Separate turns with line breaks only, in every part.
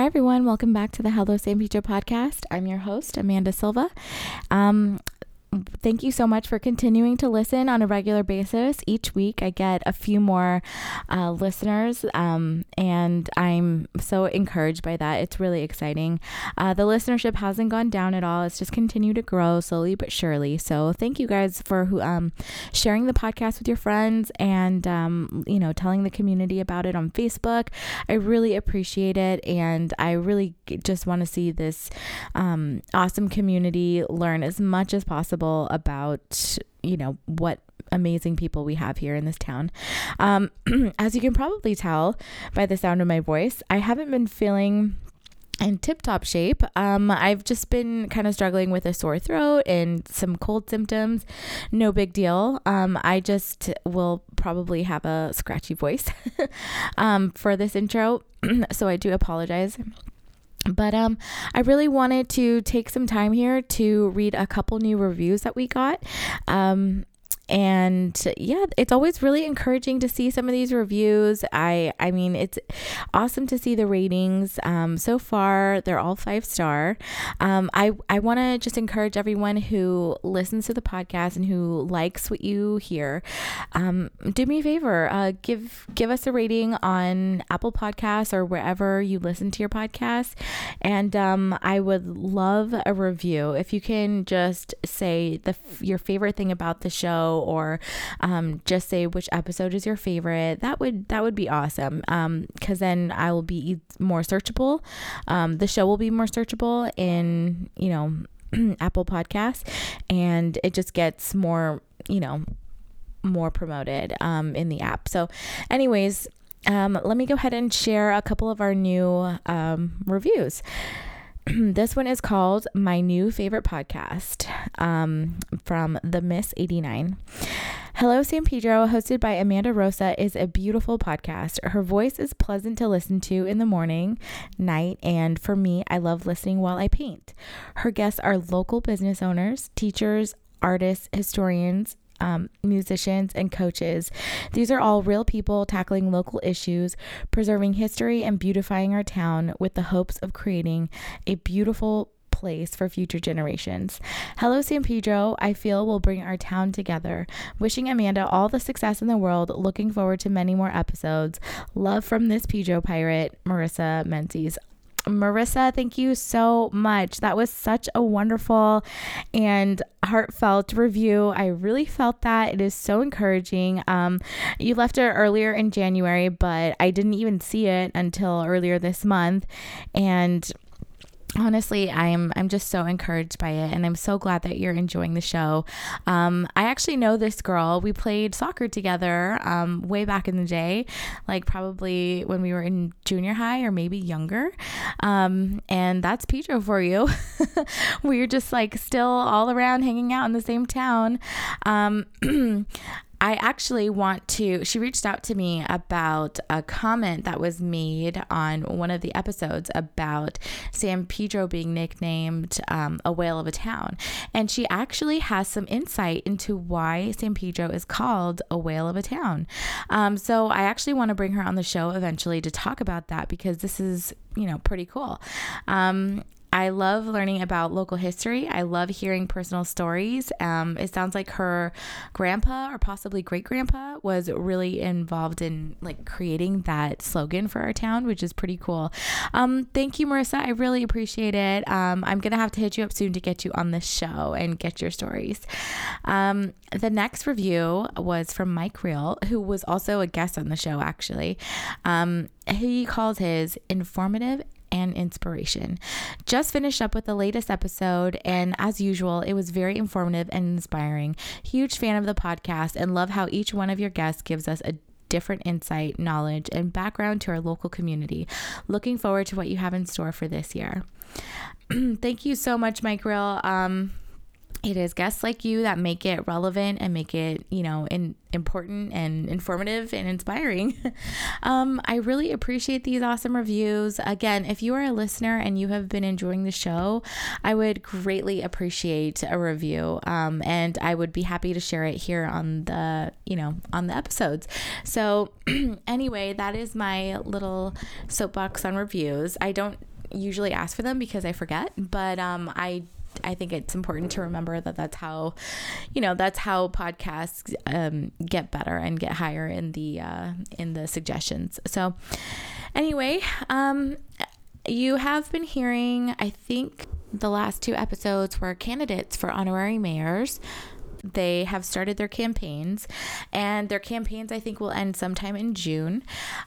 Hi, everyone. Welcome back to the Hello San Pedro podcast. I'm your host, Amanda Silva. Um, thank you so much for continuing to listen on a regular basis. Each week, I get a few more uh, listeners, um, and I'm so encouraged by that. It's really exciting. Uh, the listenership hasn't gone down at all. It's just continued to grow slowly but surely. So thank you guys for who um, sharing the podcast with your friends and um, you know telling the community about it on Facebook. I really appreciate it, and I really just want to see this um, awesome community learn as much as possible about, you know, what amazing people we have here in this town. Um, as you can probably tell by the sound of my voice, I haven't been feeling in tip top shape. Um, I've just been kind of struggling with a sore throat and some cold symptoms. No big deal. Um, I just will probably have a scratchy voice um, for this intro. so I do apologize. But um, I really wanted to take some time here to read a couple new reviews that we got. Um, and yeah it's always really encouraging to see some of these reviews. I i mean it's awesome to see the ratings. Um, so far they're all five star. Um, i i want to just encourage everyone who listens to the podcast and who likes what you hear um, do me a favor uh, give give us a rating on apple podcasts or wherever you listen to your podcast. And um, i would love a review. If you can just say the your favorite thing about the show or um, just say which episode is your favorite. That would that would be awesome because um, then I will be more searchable. Um, the show will be more searchable in you know Apple Podcasts, and it just gets more you know more promoted um, in the app. So, anyways. Um, let me go ahead and share a couple of our new um, reviews. this one is called My New Favorite Podcast um, from The Miss 89. Hello, San Pedro, hosted by Amanda Rosa, is a beautiful podcast. Her voice is pleasant to listen to in the morning, night, and for me, I love listening while I paint. Her guests are local business owners, teachers, artists, historians, um, musicians, and coaches. These are all real people tackling local issues, preserving history, and beautifying our town with the hopes of creating a beautiful place for future generations. Hello, San Pedro, I feel will bring our town together. Wishing Amanda all the success in the world. Looking forward to many more episodes. Love from this Pedro pirate, Marissa Menzies. Marissa, thank you so much. That was such a wonderful and heartfelt review. I really felt that. It is so encouraging. Um, you left it earlier in January, but I didn't even see it until earlier this month. And honestly i'm i'm just so encouraged by it and i'm so glad that you're enjoying the show. Um, i actually know this girl. We played soccer together um, way back in the day like probably when we were in junior high or maybe younger. Um, and that's pedro for you. We are just like still all around hanging out in the same town. Um, I actually want to. She reached out to me about a comment that was made on one of the episodes about San Pedro being nicknamed um, a whale of a town. And she actually has some insight into why San Pedro is called a whale of a town. Um, so I actually want to bring her on the show eventually to talk about that because this is, you know, pretty cool. Um, I love learning about local history. I love hearing personal stories. Um, it sounds like her grandpa or possibly great grandpa was really involved in like creating that slogan for our town, which is pretty cool. Um, thank you, Marissa. I really appreciate it. Um, I'm gonna have to hit you up soon to get you on the show and get your stories. Um, the next review was from Mike Real, who was also a guest on the show. Actually, um, he calls his informative and inspiration. Just finished up with the latest episode, and as usual, it was very informative and inspiring. Huge fan of the podcast and love how each one of your guests gives us a different insight, knowledge, and background to our local community. Looking forward to what you have in store for this year. Thank you so much, Mike Real. Um, it is guests like you that make it relevant and make it you know in, important and informative and inspiring. Um, i really appreciate these awesome reviews. Again if you are a listener and you have been enjoying the show i would greatly appreciate a review um, and i would be happy to share it here on the you know on the episodes. So anyway that is my little soapbox on reviews. I don't usually ask for them because i forget but um, i I think it's important to remember that that's how, you know, that's how podcasts um, get better and get higher in the uh, in the suggestions. So, anyway, um, you have been hearing, I think, the last two episodes were candidates for honorary mayors they have started their campaigns, and their campaigns I think will end sometime in June.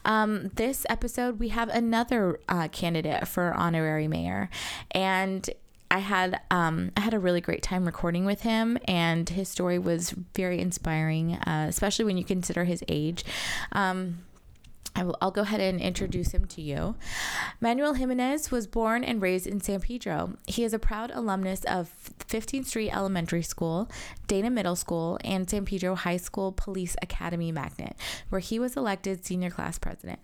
Um, this episode, we have another uh, candidate for honorary mayor, and I had um, I had a really great time recording with him, and his story was very inspiring, uh, especially when you consider his age. Um, I will, I'll go ahead and introduce him to you. Manuel Jimenez was born and raised in San Pedro. He is a proud alumnus of 15th Street Elementary School, Dana Middle School, and San Pedro High School Police Academy Magnet, where he was elected senior class president.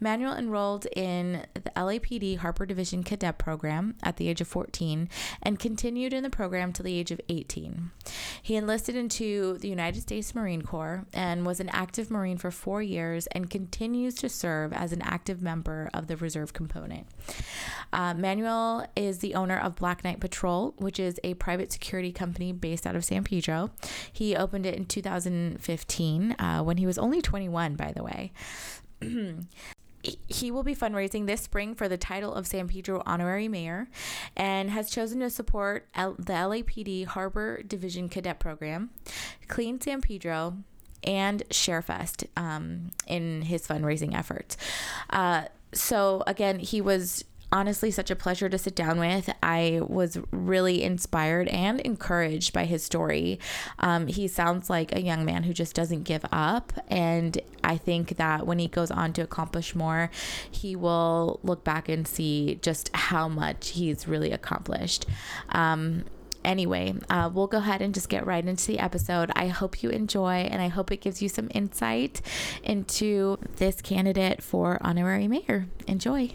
Manuel enrolled in the LAPD Harbor Division Cadet Program at the age of 14 and continued in the program till the age of 18. He enlisted into the United States Marine Corps and was an active Marine for four years and continues continues to serve as an active member of the reserve component. Uh, Manuel is the owner of Black Knight Patrol, which is a private security company based out of San Pedro. He opened it in 2015 uh, when he was only 21, by the way. he will be fundraising this spring for the title of San Pedro Honorary Mayor and has chosen to support L- the LAPD Harbor Division Cadet Program, Clean San Pedro, and ShareFest um, in his fundraising efforts. Uh, so again, he was honestly such a pleasure to sit down with. I was really inspired and encouraged by his story. Um, he sounds like a young man who just doesn't give up. And I think that when he goes on to accomplish more, he will look back and see just how much he's really accomplished. Um, anyway, uh, we'll go ahead and just get right into the episode. I hope you enjoy and I hope it gives you some insight into this candidate for honorary mayor. Enjoy.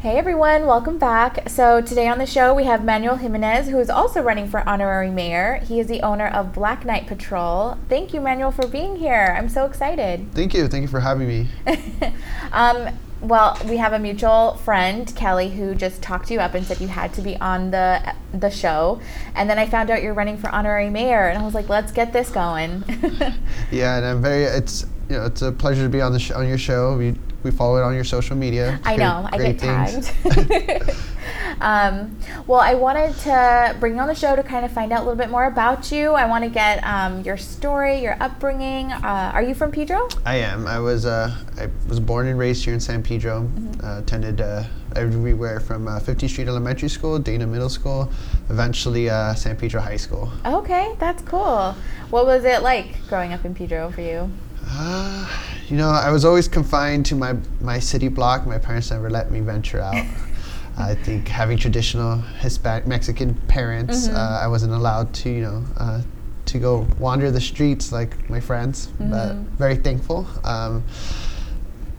Hey everyone, welcome back. So, today on the show we have Manuel Jimenez, who is also running for honorary mayor. He is the owner of Black Knight Patrol. Thank you, Manuel, for being here. I'm so excited.
Thank you. Thank you for having me.
um, well, we have a mutual friend, Kelly, who just talked you up and said you had to be on the the show. And then I found out you're running for honorary mayor, and I was like, let's get this going.
yeah, and I'm very. It's you know it's a pleasure to be on the sh- on your show. We we follow it on your social media.
I know. I get tagged. um, well, I wanted to bring you on the show to kind of find out a little bit more about you. I want to get um, your story, your upbringing. Uh, are you from Pedro?
I am. I was uh, I was born and raised here in San Pedro. Mm-hmm. Uh, attended uh, everywhere from uh, 50th Street Elementary School, Dana Middle School, eventually uh, San Pedro High School.
Okay, that's cool. What was it like growing up in Pedro for you?
Uh, you know, I was always confined to my, my city block. My parents never let me venture out. I think having traditional Hispanic Mexican parents, mm-hmm. uh, I wasn't allowed to, you know, uh, to go wander the streets like my friends. Mm-hmm. But very thankful. Um,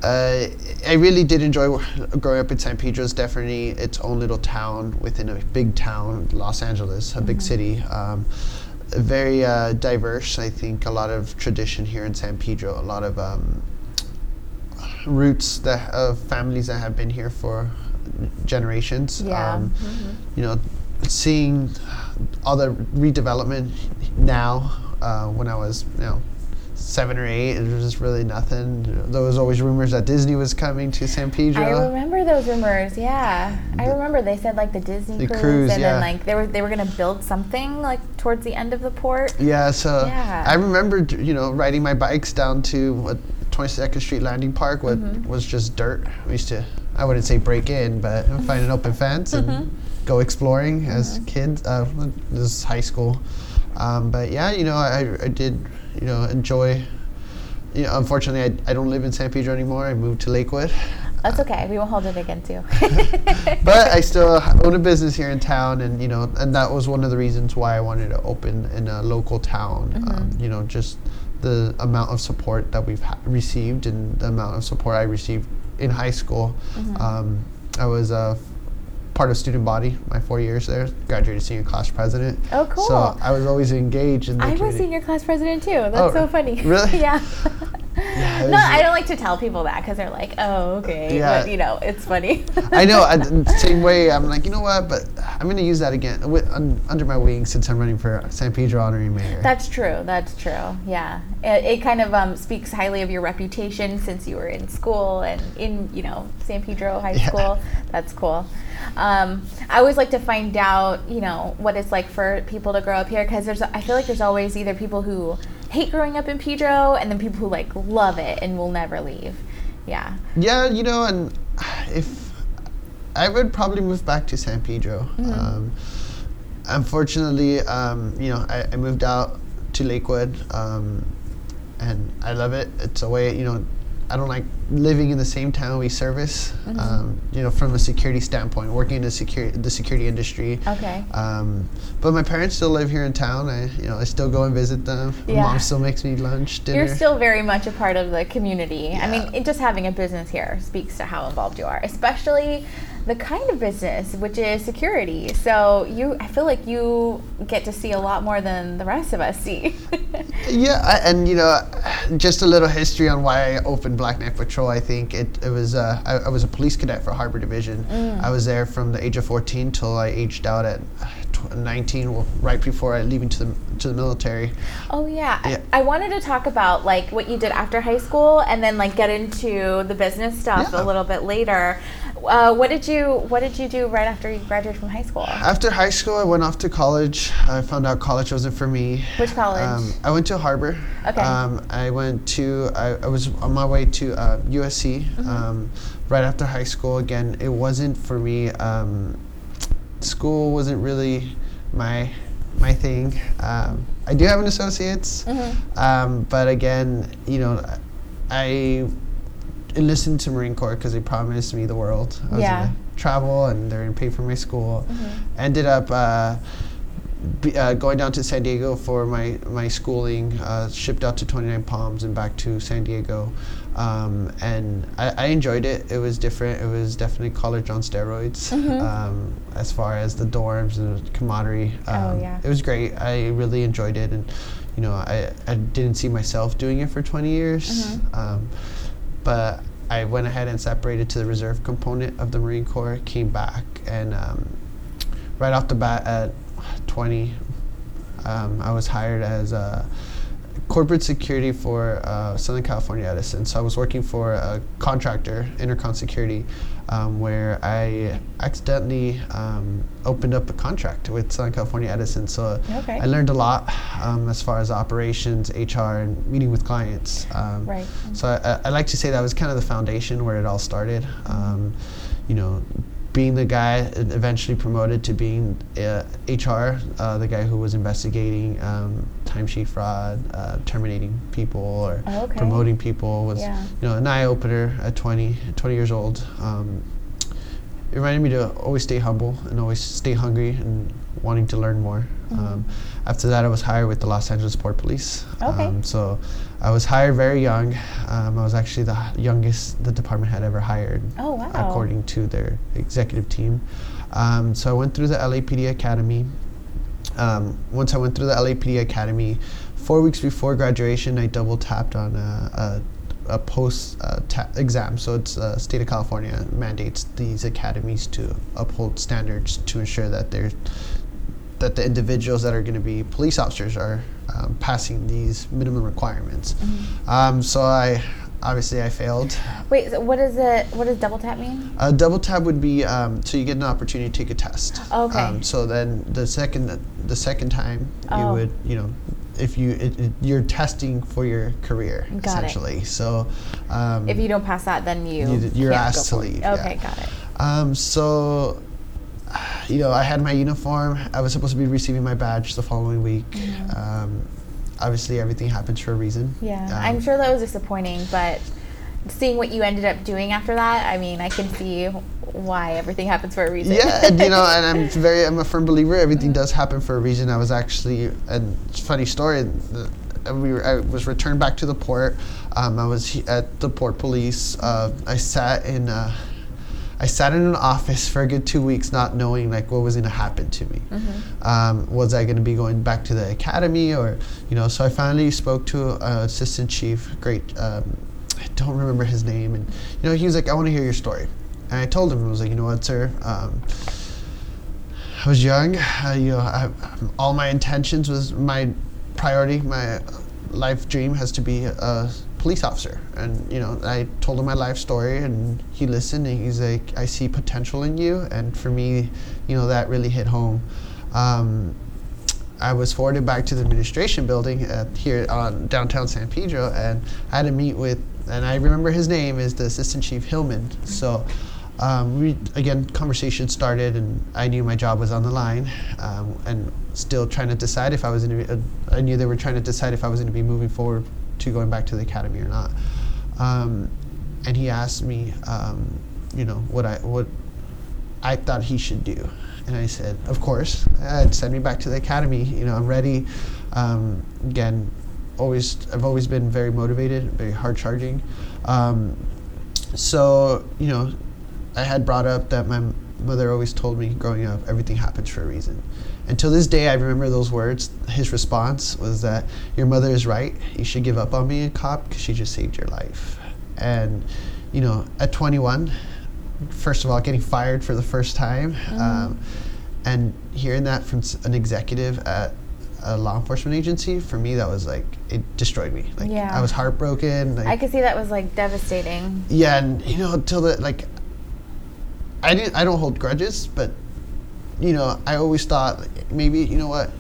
uh, I really did enjoy growing up in San Pedro. It's definitely its own little town within a big town, Los Angeles, a mm-hmm. big city. Um, very uh, diverse. I think a lot of tradition here in San Pedro. A lot of um, roots that of families that have been here for generations.
Yeah. Um, mm-hmm.
You know, seeing all the redevelopment now. Uh, when I was, you know, seven or eight. It was just really nothing. There was always rumors that Disney was coming to San Pedro.
I remember those rumors. Yeah, I remember they said like the Disney the cruise, cruise, and yeah. then like they were they were gonna build something like towards the end of the port.
Yeah, so yeah. I remember you know riding my bikes down to what 22nd Street Landing Park, what mm-hmm. was just dirt. We used to I wouldn't say break in, but find an open fence and mm-hmm. go exploring mm-hmm. as kids. Uh, this is high school. Um, but yeah, you know, I, I did, you know, enjoy you know, unfortunately, I, I don't live in San Pedro anymore. I moved to Lakewood.
That's okay. We won't hold it against you.
but I still own a business here in town, and you know, and that was one of the reasons why I wanted to open in a local town.
Mm-hmm.
Um, you know, just the amount of support that we've ha- received, and the amount of support I received in high school.
Mm-hmm.
Um, I was a part of student body my four years there. Graduated senior class president.
Oh, cool.
So I was always engaged in the
I was senior class president too. That's
Oh,
so funny.
really?
yeah.
Yeah,
no, I don't like to tell people that because they're like, "Oh, okay,"
Yeah.
but you know, it's funny.
I know. I, the same way, I'm like, you know what? But I'm going to use that again under my wing since I'm running for San Pedro honorary mayor.
That's true. That's true. Yeah, it, it kind of um, speaks highly of your reputation since you were in school and in you know San Pedro High
Yeah.
School. That's cool. Um, I always like to find out you know what it's like for people to grow up here because there's I feel like there's always either people who hate growing up in Pedro and then people who like love it and will never leave. Yeah.
yeah, you know, and if I would probably move back to San Pedro.
Mm-hmm.
Um, unfortunately, um, you know, I, I moved out to Lakewood, um, and I love it. It's a way, you know. I don't like living in the same town we service.
Mm-hmm.
Um, you know, from a security standpoint, working in the security the security industry.
Okay.
Um, but my parents still live here in town. I, you know, I still go and visit them.
Yeah.
mom still makes me lunch, dinner.
You're still very much a part of the community. I mean, it, just having a business here speaks to how involved you are, especially the kind of business, which is security. So you, I feel like you get to see a lot more than the rest of us see.
Yeah, I, and you know, just a little history on why I opened Black Knight Patrol. I think it, it was uh, I, I was a police cadet for Harbor Division.
Mm.
I was there from the age of 14 till I aged out at uh, 19, well, right before I leaving to the to the military.
oh yeah.
Yeah.
I, I wanted to talk about like what you did after high school, and then like get into the business stuff
Yeah.
a little bit later. Uh, what did you What did you do right after you graduated from high school?
After high school, I went off to college. I found out college wasn't for me.
Which college?
Um, I went to Harbor.
Okay.
Um, I went to. I, I was on my way to uh, USC.
Mm-hmm.
Um, right after high school, again, it wasn't for me. Um, school wasn't really my my thing. Um, I do have an associate's,
Mm-hmm.
um, but again, you know, I enlisted to Marine Corps because they promised me the world. I was
Yeah.
gonna travel and they're gonna pay for my school.
Mm-hmm.
Ended up uh, be, uh, going down to San Diego for my my schooling. Uh, shipped out to 29 Palms and back to San Diego, um, and I, I enjoyed it. It was different. It was definitely college on steroids.
Mm-hmm.
Um, as far as the dorms and the camaraderie,
Oh,
um,
yeah.
it was great. I really enjoyed it, and you know, I, I didn't see myself doing it for 20 years.
Mm-hmm.
But I went ahead and separated to the reserve component of the Marine Corps, came back, and um, right off the bat at 20, um, I was hired as a corporate security for uh, Southern California Edison. So I was working for a contractor, Intercon Security, um, where I accidentally um, opened up a contract with Southern California Edison. So
Okay.
I learned a lot um, as far as operations, HR, and meeting with clients. Um,
Right.
So I, I, I like to say that was kind of the foundation where it all started. Um, you know, being the guy and eventually promoted to being uh, HR, uh, the guy who was investigating um, timesheet fraud, uh, terminating people, or
Oh, okay.
promoting people was
Yeah.
you know an eye opener at 20, 20 years old. Um, it reminded me to always stay humble and always stay hungry and wanting to learn more.
Mm-hmm.
Um, after that, I was hired with the Los Angeles Port Police.
Okay.
Um, so I was hired very young. Um, I was actually the youngest the department had ever hired,
Oh wow.
according to their executive team. Um, so I went through the LAPD Academy. Um, once I went through the LAPD Academy, four weeks before graduation, I double tapped on a, a, a post uh, ta- exam. So it's uh, state of California mandates these academies to uphold standards to ensure that they're that the individuals that are going to be police officers are um, passing these minimum requirements. Um, so I obviously I failed.
Wait, so what is it? What does double tap mean?
A double tap would be um, so you get an opportunity to take a test.
Okay.
Um, so then the second the second time
Oh.
you would you know if you it, it, you're testing for your career
Got it.
essentially. So um,
If you don't pass that, then you
You- you're
can't
asked to leave,
Okay,
yeah.
got it.
um, so you know I had my uniform. I was supposed to be receiving my badge the following week.
Mm-hmm.
Um, obviously everything happens for a reason.
Yeah,
Um,
I'm sure that was disappointing, but seeing what you ended up doing after that, I mean, I can see why everything happens for a reason.
yeah, and you know, and I'm very, I'm a firm believer. Everything does happen for a reason. I was actually, and it's a funny story. the- uh, We were, I was returned back to the port. Um, I was at the port police. Uh, I sat in, uh, I sat in an office for a good two weeks, not knowing like what was going to happen to me. Um, was I going to be going back to the academy, or you know? So I finally spoke to uh, assistant chief. Great. Um, I don't remember his name, and you know, he was like, "I want to hear your story." And I told him, I was like, "You know what, sir? Um, I was young. Uh, you know, I, all my intentions was my priority, my life dream has to be a police officer. And you know, I told him my life story, and he listened. And he's like, "I see potential in you." And for me, you know, that really hit home. Um, I was forwarded back to the administration building at, here on downtown San Pedro, and I had to meet with, and I remember his name is the assistant chief Hillman. So, um, we again conversation started, and I knew my job was on the line, um, and still trying to decide if I was going to. Uh, I knew they were trying to decide if I was going to be moving forward to going back to the academy or not. Um, and he asked me, um, you know, what I what I thought he should do. And I said, of course, uh, send me back to the academy. You know, I'm ready. Um, again, always, I've always been very motivated, very hard charging. Um, so, you know, I had brought up that my mother always told me growing up, everything happens for a reason. And to this day, I remember those words. His response was that, Your mother is right. You should give up on being a cop because she just saved your life. And, you know, at 21, first of all, getting fired for the first time, um, and hearing that from an executive at a law enforcement agency, for me, that was like, it destroyed me. Like,
Yeah.
I was heartbroken. Like,
I could see that was like devastating.
yeah, and you know, until the like, I didn't. I don't hold grudges, but you know, I always thought maybe you know what,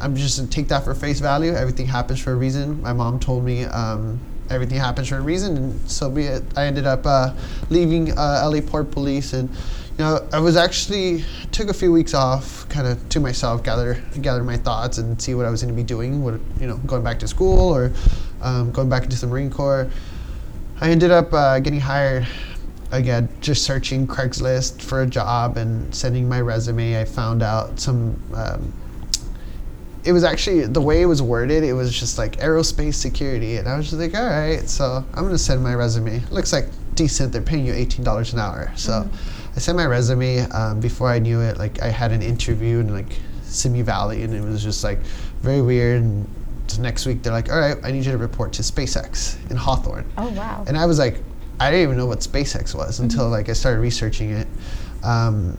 I'm just take that for face value. Everything happens for a reason. My mom told me um, everything happens for a reason, and so be it. I ended up uh, leaving uh, LA Port Police, and you know, I was actually took a few weeks off, kind of to myself, gather gather my thoughts, and see what I was going to be doing. What you know, going back to school or um, going back into the Marine Corps. I ended up uh, getting hired again, just searching Craigslist for a job and sending my resume. I found out some. Um, it was actually the way it was worded. It was just like aerospace security, and I was just like, all right. So I'm gonna send my resume. Looks like decent. They're paying you eighteen dollars an hour. So I sent my resume. Um, before I knew it, like I had an interview in like Simi Valley, and it was just like very weird. And next week they're like, all right, I need you to report to SpaceX in Hawthorne.
Oh wow.
And I was like, I didn't even know what SpaceX was until like I started researching it. Um,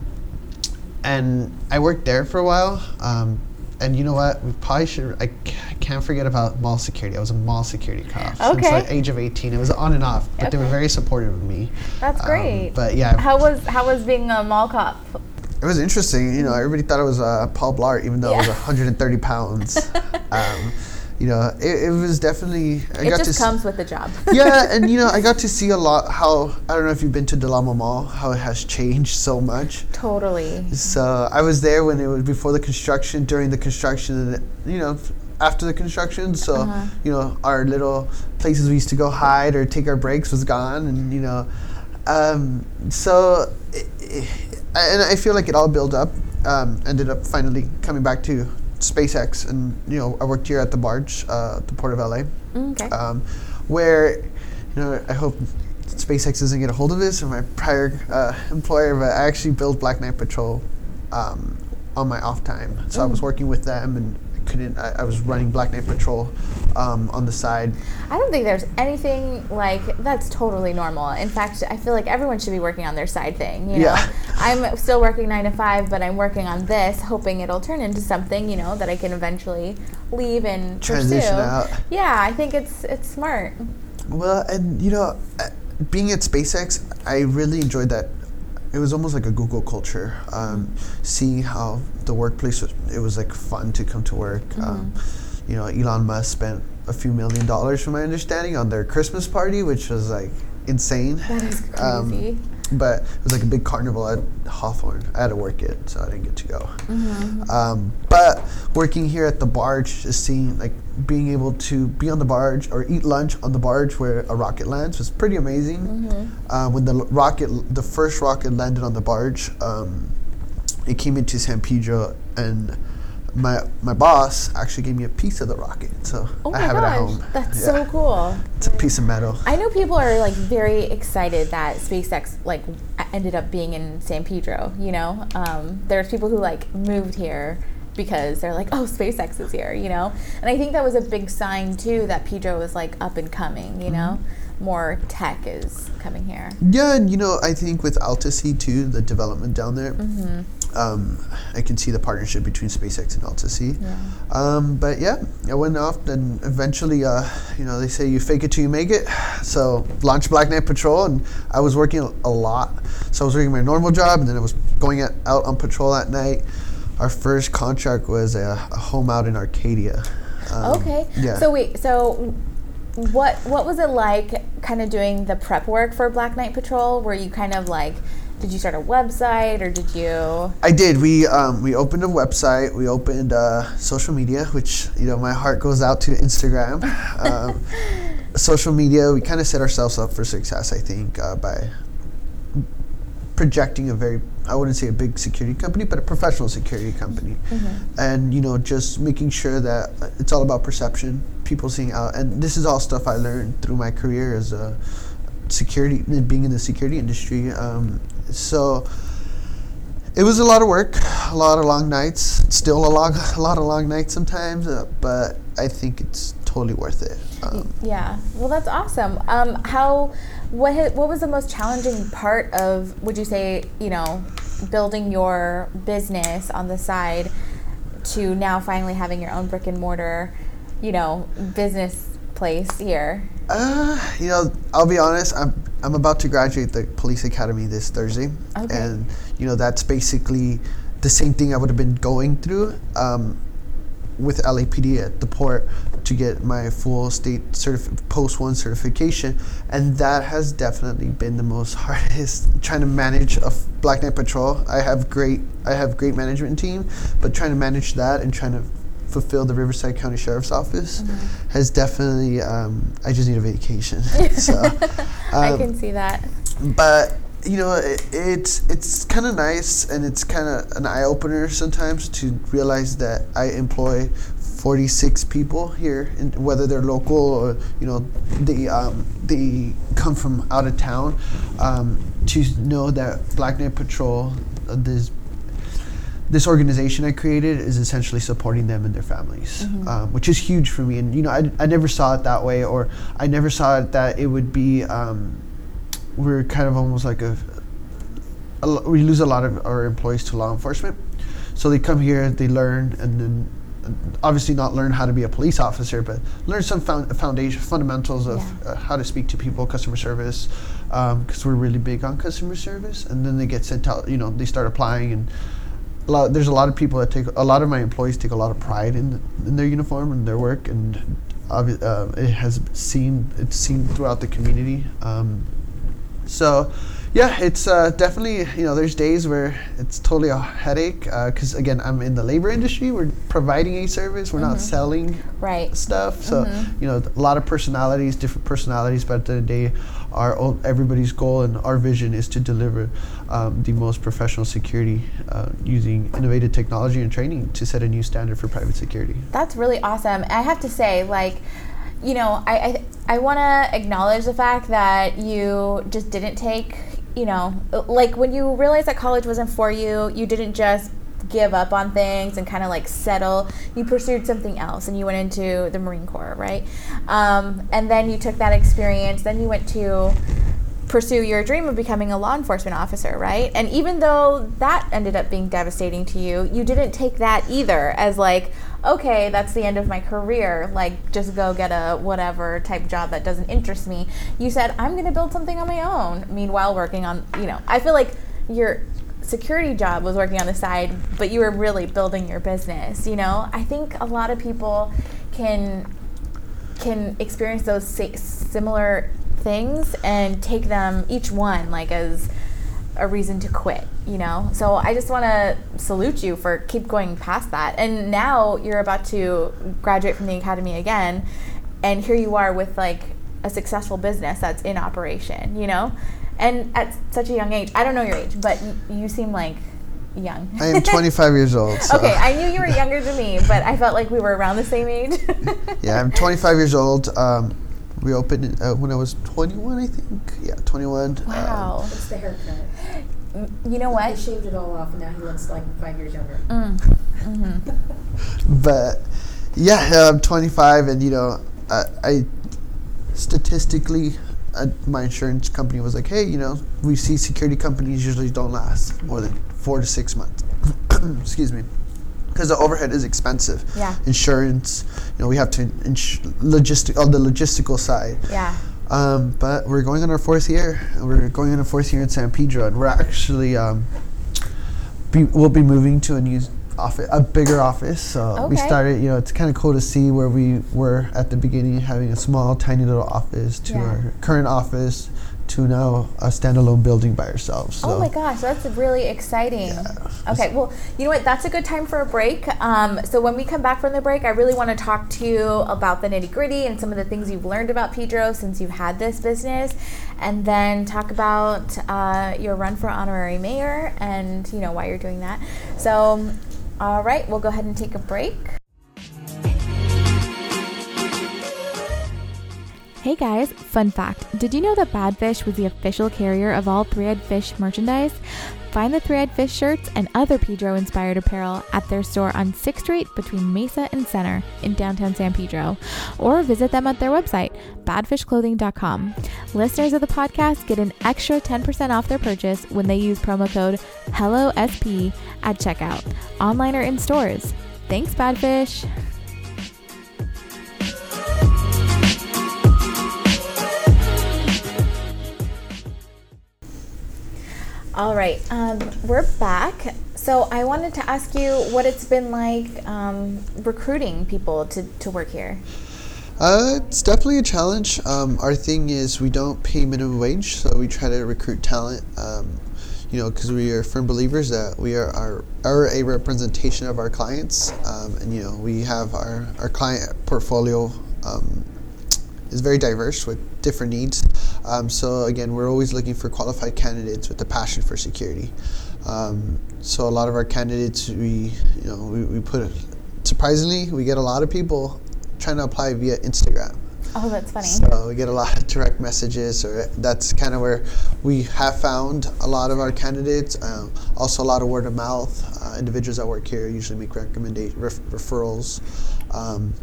and I worked there for a while. Um, and you know what? We probably should. I can't forget about mall security. I was a mall security cop okay. since
Okay.
the age of 18. It was on and off, but they were very supportive of me.
That's
Um,
great.
but yeah,
How was how was being a mall cop?
it was interesting. You know, everybody thought it was uh, Paul Blart, even though I was
Yeah.
130 pounds. you know, it, it was definitely. I
it
got
just
s-
comes with the job.
yeah, and you know, I got to see a lot how I don't know if you've been to Del Amo Mall, how it has changed so much.
totally.
So I was there when it was before the construction, during the construction, and you know, after the construction. So
Uh-huh.
you know, our little places we used to go hide or take our breaks was gone, and you know, um, so it, it, and I feel like it all built up. Um, ended up finally coming back to SpaceX, and you know, I worked here at the barge, uh, at the port of LA
Mm, Okay.
um, where you know I hope SpaceX doesn't get a hold of this or my prior uh, employer, but I actually built Black Knight Patrol um, on my off time. So I was working with them and couldn't. I, I was running Black Knight Patrol um, on the side.
I don't think there's anything like that's totally normal. In fact, I feel like everyone should be working on their side thing. You know,
Yeah.
I'm still working nine to five, but I'm working on this, hoping it'll turn into something. You know, that I can eventually leave and
Transition
pursue.
out.
Yeah, I think it's it's smart.
Well, and you know, uh, being at SpaceX, I really enjoyed that. It was almost like a Google culture. Um, seeing how the workplace, it was like fun to come to work. Um, you know, Elon Musk spent a few million dollars, from my understanding, on their Christmas party, which was like insane.
That is
Um,
crazy.
but it was like a big carnival at Hawthorne. I had to work it, so I didn't get to go.
Mm-hmm.
Um, but working here at the barge, just seeing like being able to be on the barge or eat lunch on the barge where a rocket lands was pretty amazing.
Mm-hmm.
Uh, when the rocket, the first rocket landed on the barge, um, it came into San Pedro and. My, my boss actually gave me a piece of the rocket, so
Oh
I have it at home.
that's
Yeah.
so cool.
It's a piece of metal.
I know people are like very excited that SpaceX like ended up being in San Pedro. You know, um, there's people who like moved here because they're like, oh, SpaceX is here. You know, and I think that was a big sign too that Pedro was like up and coming. You know, more tech is coming here.
Yeah, and you know, I think with AltaSea too, the development down there,
Mm-hmm.
Um, I can see the partnership between SpaceX and AltaSea.
Yeah.
Um, but yeah, I went off and eventually, uh, you know, they say you fake it till you make it. So launched Black Knight Patrol, and I was working a lot. So I was working my normal job, and then I was going at, out on patrol at night. Our first contract was a, a home out in Arcadia. Um,
Okay.
Yeah.
So wait. So what what was it like, kind of doing the prep work for Black Knight Patrol? Were you kind of like, did you start a website or did you?
I did. We um, we opened a website. We opened uh, social media, which you know my heart goes out to Instagram. um, social media. We kind of set ourselves up for success. I think uh, by projecting a very I wouldn't say a big security company, but a professional security company, and you know just making sure that it's all about perception. People seeing out, and this is all stuff I learned through my career as a security, being in the security industry. Um, so it was a lot of work, a lot of long nights. Still a lot, a lot of long nights sometimes, uh, but I think it's totally worth it. Um,
Yeah. Well, that's awesome. Um, how? What? ha- What was the most challenging part of? Would you say you know, building your business on the side to now finally having your own brick and mortar, you know, business place here?
Uh, you know, I'll be honest. I'm I'm about to graduate the police academy this Thursday,
Okay.
and you know that's basically the same thing I would have been going through um, with LAPD at the port to get my full state certif- post one certification, and that has definitely been the most hardest trying to manage a Black Knight Patrol. I have great I have great management team, but trying to manage that and trying to fulfill the Riverside County Sheriff's Office
Mm-hmm.
has definitely. Um, I just need a vacation. so,
I
um,
can see that.
but you know, it, it's it's kind of nice and it's kind of an eye opener sometimes to realize that I employ 46 people here, in, whether they're local or you know they um, they come from out of town. Um, to know that Black Knight Patrol, uh, this this organization I created is essentially supporting them and their families, um, which is huge for me. And you know, I, I never saw it that way, or I never saw it that it would be. Um, we're kind of almost like a, a we lose a lot of our employees to law enforcement, so they come here, they learn, and then obviously not learn how to be a police officer, but learn some found, foundation fundamentals of
Yeah.
uh, how to speak to people, customer service, because we're really big on customer service, and then they get sent out. You know, they start applying and a lot, there's a lot of people that take a lot of my employees take a lot of pride in in their uniform and their work, and uh, it has seen it's seen throughout the community. Um, so, yeah, it's uh, definitely you know there's days where it's totally a headache because again I'm in the labor industry. We're providing a service. We're not selling
Right.
stuff. So you know a lot of personalities, different personalities, but at the end of the day, our everybody's goal and our vision is to deliver um, the most professional security uh, using innovative technology and training to set a new standard for private security.
That's really awesome. I have to say, like, you know, I I, I want to acknowledge the fact that you just didn't take, you know, like when you realized that college wasn't for you, you didn't just give up on things and kind of like settle. You pursued something else, and you went into the Marine Corps, right? Um, and then you took that experience. Then you went to pursue your dream of becoming a law enforcement officer, right? And even though that ended up being devastating to you, you didn't take that either as like, okay, that's the end of my career, like just go get a whatever type job that doesn't interest me. You said, I'm going to build something on my own, meanwhile working on, you know, I feel like your security job was working on the side, but you were really building your business, you know? I think a lot of people can can experience those similar things and take them each one like as a reason to quit, you know? So I just want to salute you for keep going past that. And now you're about to graduate from the academy again, and here you are with like a successful business that's in operation, you know? And at such a young age, I don't know your age, but you seem like young.
I am 25 years old. So.
Okay, I knew you were younger than me, but I felt like we were around the same age.
yeah, I'm 25 years old. Um, we opened uh, when I was 21, I think. Yeah, 21.
Wow.
Um, it's the haircut.
You know what?
They shaved it all off, and now he looks like five years younger.
Mm. Mm-hmm.
but yeah, I'm 25, and you know, I, I statistically, uh, my insurance company was like, hey, you know, we see security companies usually don't last more than four to six months. Excuse me. Because the overhead is expensive.
Yeah.
Insurance, you know, we have to ins- logistic on the logistical side.
Yeah.
Um, but we're going on our fourth year. We're going on our fourth year in San Pedro, and we're actually um, be, we'll be moving to a new office, a bigger office. So we started. You know, it's kind of cool to see where we were at the beginning, having a small, tiny little office, to
Yeah.
our current office, to now a standalone building by ourselves. So
Oh my gosh, that's really exciting. Okay, well, you know what? That's a good time for a break. Um, so when we come back from the break, I really want to talk to you about the nitty gritty and some of the things you've learned about Pedro since you've had this business, and then talk about uh, your run for honorary mayor and you know why you're doing that. So, all right, we'll go ahead and take a break. Hey guys, fun fact. Did you know that Badfish was the official carrier of all Three Eyed Fish merchandise? Find the Three Eyed Fish shirts and other Pedro inspired apparel at their store on 6th Street between Mesa and Center in downtown San Pedro, or visit them at their website, badfishclothing.com. Listeners of the podcast get an extra 10% off their purchase when they use promo code HELLOSP at checkout, online or in stores. Thanks, Badfish! All right, um, we're back. So I wanted to ask you what it's been like um, recruiting people to, to work here.
Uh, it's definitely a challenge. Um, our thing is we don't pay minimum wage, so we try to recruit talent. Um, you know, because we are firm believers that we are, are, are a representation of our clients, um, and you know we have our, our client portfolio um, is very diverse with different needs. Um, so again, we're always looking for qualified candidates with a passion for security. Um, so a lot of our candidates, we you know we, we put surprisingly we get a lot of people trying to apply via Instagram.
Oh, that's funny.
So we get a lot of direct messages, or that's kind of where we have found a lot of our candidates. Um, also, a lot of word of mouth. Uh, individuals that work here usually make recommendation ref- referrals. Um,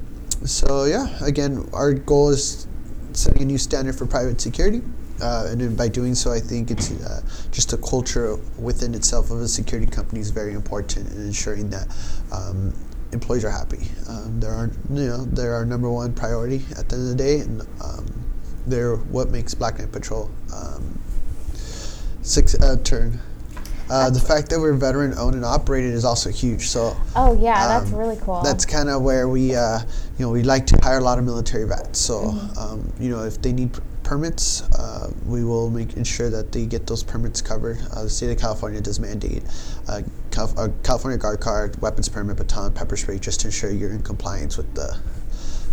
so yeah, again, our goal is setting a new standard for private security. Uh, and by doing so, I think it's uh, just a culture within itself of a security company is very important in ensuring that um, employees are happy. Um, they're our, you know, they're our number one priority at the end of the day, and um, they're what makes Black Knight Patrol um, six uh, turn. Uh, the fact that we're veteran owned and operated is also huge. So
Oh, yeah, that's
um,
really cool.
that's kind of where we, uh, you know, we like to hire a lot of military vets. So,
Mm-hmm.
um, you know, if they need p- permits, uh, we will make ensure that they get those permits covered. Uh, the state of California does mandate uh, Cal- a California Guard card, weapons permit, baton, pepper spray, just to ensure you're in compliance with the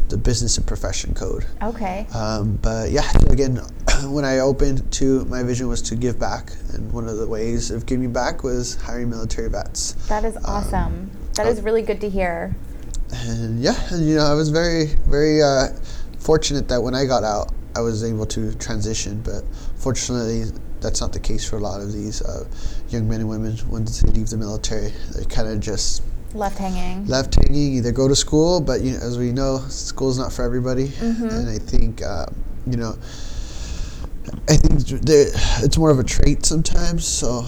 the business and profession code.
okay.
Um, but yeah, again, when I opened to my vision was to give back, and one of the ways of giving back was hiring military vets.
That is awesome. That is really good to hear.
and yeah, and, you know, I was very, very uh, fortunate that when I got out, I was able to transition. But fortunately, that's not the case for a lot of these uh, young men and women. Once they leave the military, they kind of just
Left hanging.
left hanging. Either go to school, but you know, as we know, school's not for everybody. And I think, uh, you know. I think it's more of a trait sometimes. So,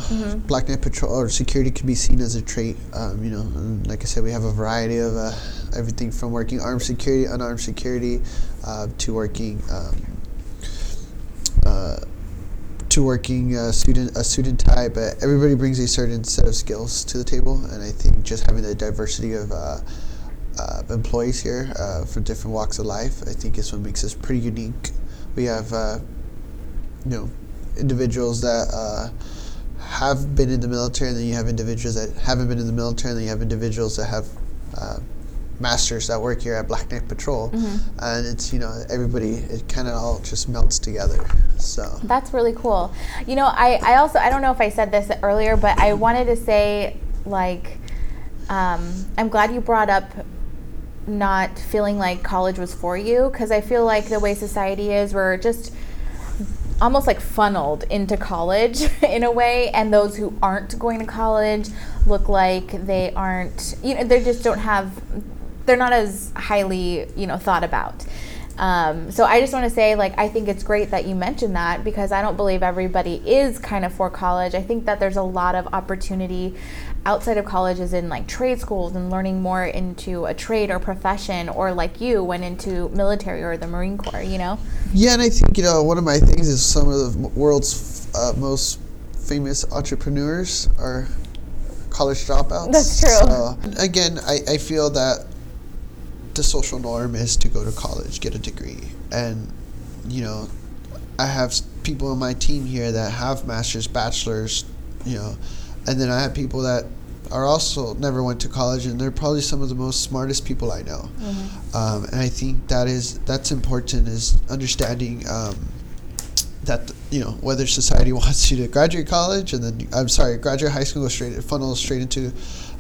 Black Knight Patrol or security can be seen as a trait. Um, you know, and like I said, we have a variety of uh, everything from working armed security, unarmed security, uh, to working um, uh, to working uh, student a student type. But everybody brings a certain set of skills to the table, and I think just having the diversity of uh, uh, employees here uh, from different walks of life, I think is what makes us pretty unique. We have uh, you know individuals that uh, have been in the military, and then you have individuals that haven't been in the military, and then you have individuals that have masters that work here at Black Knight Patrol, and it's you know everybody it kind of all just melts together. So
That's really cool. You know, I, I also I don't know if I said this earlier, but I wanted to say like um, I'm glad you brought up not feeling like college was for you because I feel like the way society is, we're just almost like funneled into college in a way, and those who aren't going to college look like they aren't, you know, they just don't have, they're not as highly, you know, thought about. Um, so I just want to say, like, I think it's great that you mentioned that because I don't believe everybody is kind of for college. I think that there's a lot of opportunity outside of colleges in like trade schools and learning more into a trade or profession, or like you went into military or the Marine Corps. You know?
yeah, and I think you know one of my things is some of the world's uh, most famous entrepreneurs are college dropouts.
That's true.
So, again, I, I feel that the social norm is to go to college, get a degree, and you know, I have people on my team here that have masters, bachelors, you know, and then I have people that are also never went to college, and they're probably some of the most smartest people I know. Um, and I think that is that's important is understanding um, that you know whether society wants you to graduate college and then I'm sorry graduate high school go straight funnel straight into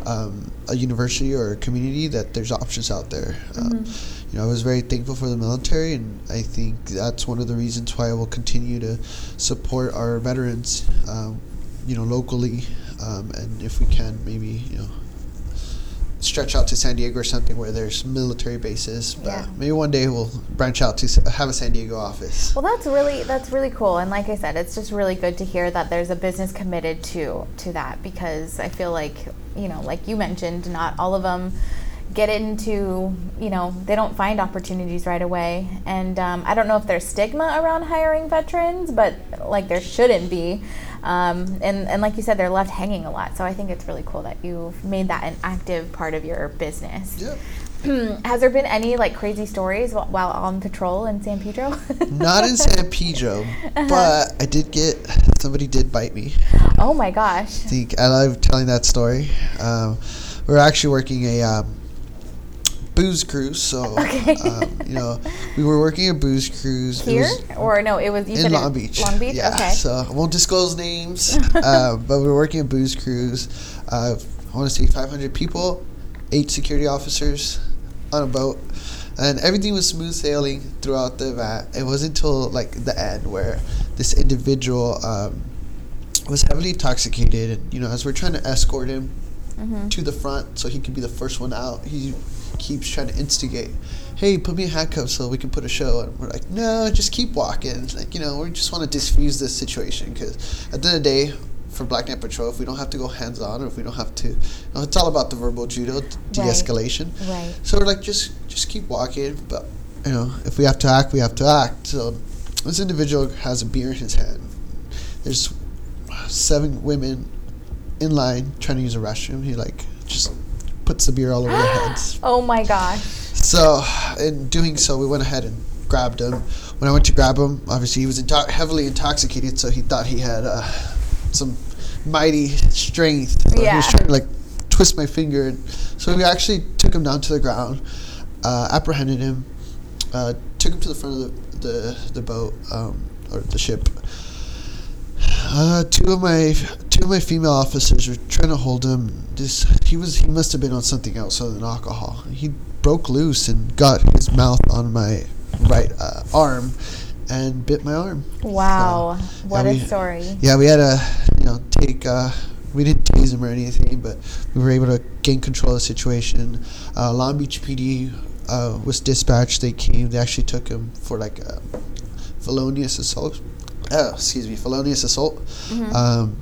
um, a university or a community that there's options out there. Um, you know I was very thankful for the military and I think that's one of the reasons why I will continue to support our veterans um, you know locally um, and if we can maybe you know stretch out to San Diego or something where there's military bases. But
Yeah.
maybe one day we'll branch out to have a San Diego office.
Well, that's really that's really cool, and like I said, it's just really good to hear that there's a business committed to to that because I feel like you know, like you mentioned, not all of them get into you know they don't find opportunities right away, and um, I don't know if there's stigma around hiring veterans, but like there shouldn't be. Um, and, and like you said, they're left hanging a lot. So I think it's really cool that you've made that an active part of your business.
Yeah.
Has there been any like crazy stories wh- while on patrol in San Pedro?
Not in San Pedro, but I did get somebody did bite me.
Oh my gosh.
I love telling that story. Um, we are actually working a um, booze cruise, so
Okay.
um, you know we were working a booze cruise.
Here or no? It was
in Long Beach.
Long Beach.
Yeah.
Okay.
So I won't disclose names, uh, but we were working a booze cruise. Uh, I want to say 500 people, eight security officers on a boat, and everything was smooth sailing throughout the event. It wasn't until like the end where this individual um, was heavily intoxicated, and you know, as we're trying to escort him
Mhm.
to the front so he could be the first one out. He keeps trying to instigate, "Hey, put me in handcuffs so we can put a show." And we're like, "No, just keep walking." Like you know, we just want to diffuse this situation because at the end of the day, for Black Knight Patrol, if we don't have to go hands on or if we don't have to, you know, it's all about the verbal judo, de-escalation.
Right.
So we're like, just just keep walking, but you know, if we have to act, we have to act. So this individual has a beer in his hand. There's seven women in line trying to use a restroom. He like just puts the beer all over their heads.
Oh my gosh.
So in doing so, we went ahead and grabbed him. When I went to grab him, obviously he was into- heavily intoxicated, so he thought he had uh, some mighty strength. So He was trying to like twist my finger, and so we actually took him down to the ground, uh, apprehended him, uh, took him to the front of the the, the boat um, or the ship. Uh, two of my two of my female officers were trying to hold him. This he was he must have been on something else other than alcohol. He broke loose and got his mouth on my right uh, arm and bit my arm.
Wow.
So,
what
yeah,
a
we-
story.
Yeah, we had to you know take. Uh, we didn't tase him or anything, but we were able to gain control of the situation. Uh, Long Beach PD uh, was dispatched. They came. They actually took him for like a felonious assault. Oh, excuse me, felonious assault.
Mhm.
Um,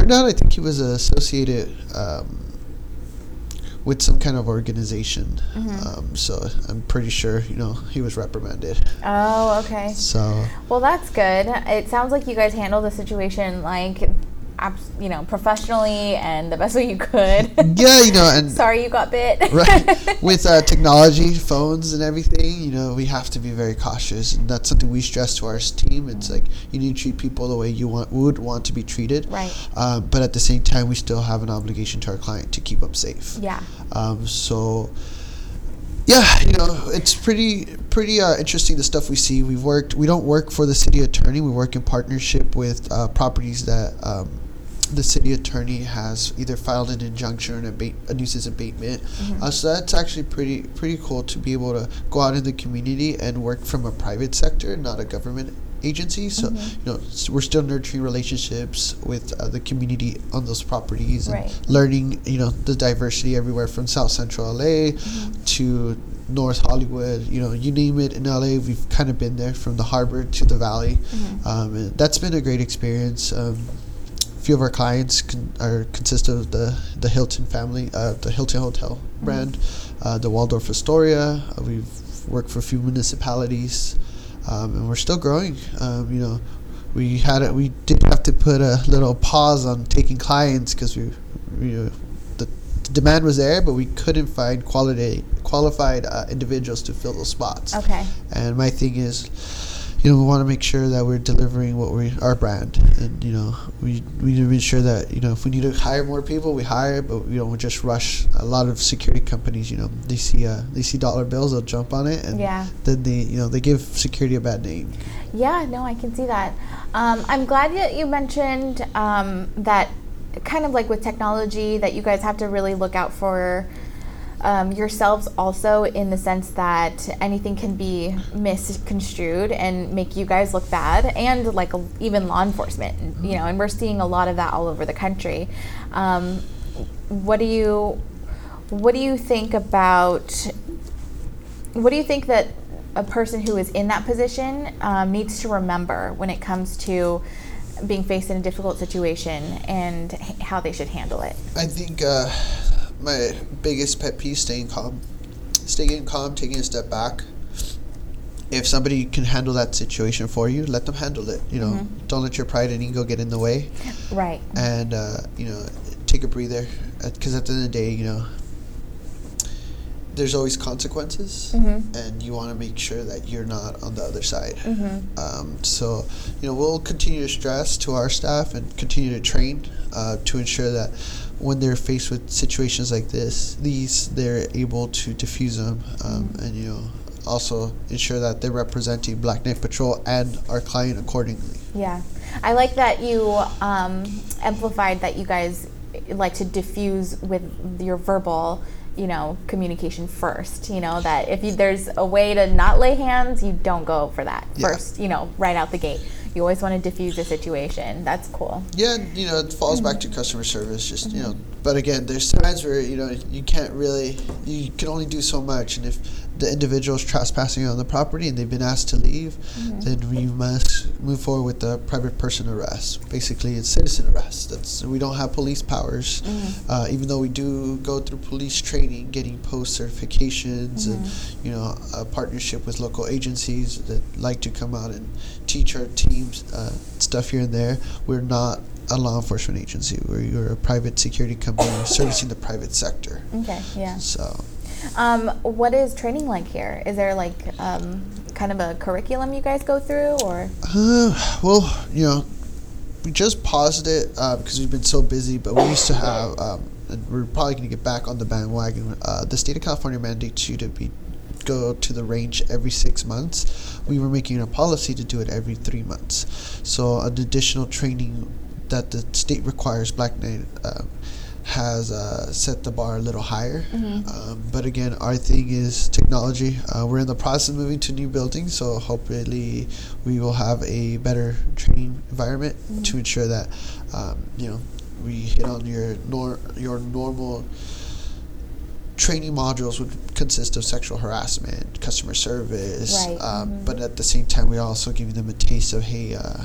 turned out, I think he was associated um, with some kind of organization.
Mhm.
Um, so I'm pretty sure, you know, he was reprimanded.
Oh, okay.
So
Well, that's good. It sounds like you guys handled the situation like you know, professionally and the best way you could.
yeah, you know, and
Sorry you got bit.
right with uh, technology, phones, and everything, you know, we have to be very cautious, and that's something we stress to our team. It's like you need to treat people the way you want would want to be treated,
Right.
Um, but at the same time, we still have an obligation to our client to keep them safe.
yeah.
Um, so, yeah, you know, it's pretty pretty uh, interesting the stuff we see. We've worked. We don't work for the city attorney. We work in partnership with uh, properties that um, the city attorney has either filed an injunction or an abate, a nuisance abatement. Uh, so that's actually pretty pretty cool to be able to go out in the community and work from a private sector, not a government agency. So you know, s- we're still nurturing relationships with uh, the community on those properties and
Right.
learning you know the diversity everywhere from South Central LA to North Hollywood. You know, you name it in LA, we've kind of been there from the harbor to the valley. Um, and that's been a great experience. Um, few of our clients con- are consist of the the Hilton family, uh, the Hilton Hotel brand, uh, the Waldorf Astoria. Uh, we've worked for a few municipalities, um, and we're still growing. Um, you know, we had it. We did have to put a little pause on taking clients because we, you know, the, the demand was there, but we couldn't find quality qualified uh, individuals to fill those spots.
Okay.
And my thing is, you know, we want to make sure that we're delivering what we our brand, and you know, we we need to make sure that you know if we need to hire more people, we hire, but you know, we just rush. A lot of security companies, you know, they see uh they see dollar bills, they'll jump on it, and
Yeah.
then they you know they give security a bad name.
Yeah, no, I can see that. Um, I'm glad that you mentioned um, that kind of like with technology that you guys have to really look out for um, yourselves also in the sense that anything can be misconstrued and make you guys look bad and like even law enforcement you know and we're seeing a lot of that all over the country um, what do you what do you think about what do you think that a person who is in that position um, needs to remember when it comes to being faced in a difficult situation and h- how they should handle it?
I think uh, my biggest pet peeve staying calm, staying calm, taking a step back. If somebody can handle that situation for you, let them handle it. You know, don't let your pride and ego get in the way.
Right.
and uh, you know take a breather because at the end of the day you know there's always consequences
Mhm.
and you want to make sure that you're not on the other side
Mhm.
um, so you know we'll continue to stress to our staff and continue to train uh, to ensure that when they're faced with situations like this these they're able to diffuse them um, and you know also ensure that they're representing black knight patrol and our client accordingly
Yeah. I like that you um, amplified that you guys like to diffuse with your verbal, you know, communication first. You know, that if you, there's a way to not lay hands, you don't go for that
Yeah.
first, you know, right out the gate. You always want to diffuse the situation. That's cool.
Yeah, you know, it falls back to customer service. Just you know, but again, there's times where you know you can't really, you can only do so much, and if the individual is trespassing on the property and they've been asked to leave, then we must move forward with the private person arrest. Basically, it's citizen arrest. That's we don't have police powers, uh, even though we do go through police training, getting post certifications, and you know, a partnership with local agencies that like to come out and teach our teams uh, stuff here and there. We're not a law enforcement agency. We're, we're a private security company servicing the private sector.
Okay. Yeah.
So,
Um, what is training like here? Is there like um, kind of a curriculum you guys go through, or?
uh, well, you know, we just paused it uh, because we've been so busy. But we used to have, um, and we're probably going to get back on the bandwagon. Uh, the state of California mandates you to be go to the range every six months. We were making a policy to do it every three months. So an additional training that the state requires Black Knight uh, has uh, set the bar a little higher. Um, but again, our thing is technology. Uh, we're in the process of moving to new buildings, so hopefully we will have a better training environment to ensure that um, you know we hit on your nor- your normal training modules would consist of sexual harassment, customer service,
Right,
um, but at the same time, we're also giving them a taste of hey, uh,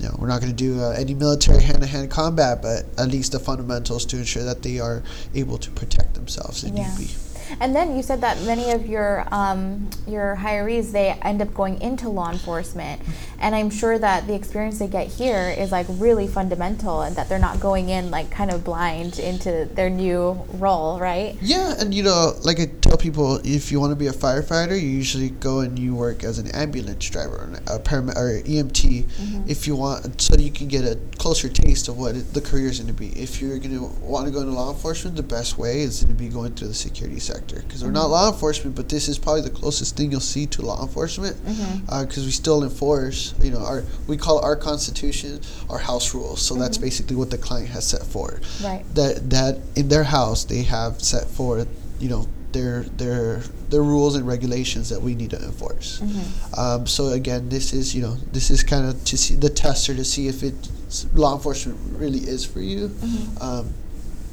you know, we're not going to do uh, any military hand-to-hand combat, but at least the fundamentals to ensure that they are able to protect themselves if
Yeah.
need be.
And then you said that many of your um, your hirees they end up going into law enforcement, and I'm sure that the experience they get here is like really fundamental, and that they're not going in like kind of blind into their new role, right?
Yeah, and you know, like I tell people, if you want to be a firefighter, you usually go and you work as an ambulance driver, a param- or EMT, if you want, so you can get a closer taste of what it, the career is going to be. If you're going to want to go into law enforcement, the best way is going to be going through the security sector because we're not law enforcement, but this is probably the closest thing you'll see to law enforcement mm-hmm. uh, because we still enforce, you know, our we call our constitution our house rules. So that's mm-hmm. basically what the client has set forward.
Right.
That that in their house they have set forth, you know, their their their rules and regulations that we need to enforce. Mm-hmm. Um, so again, this is you know this is kind of to see the tester to see if it law enforcement really is for you. Um,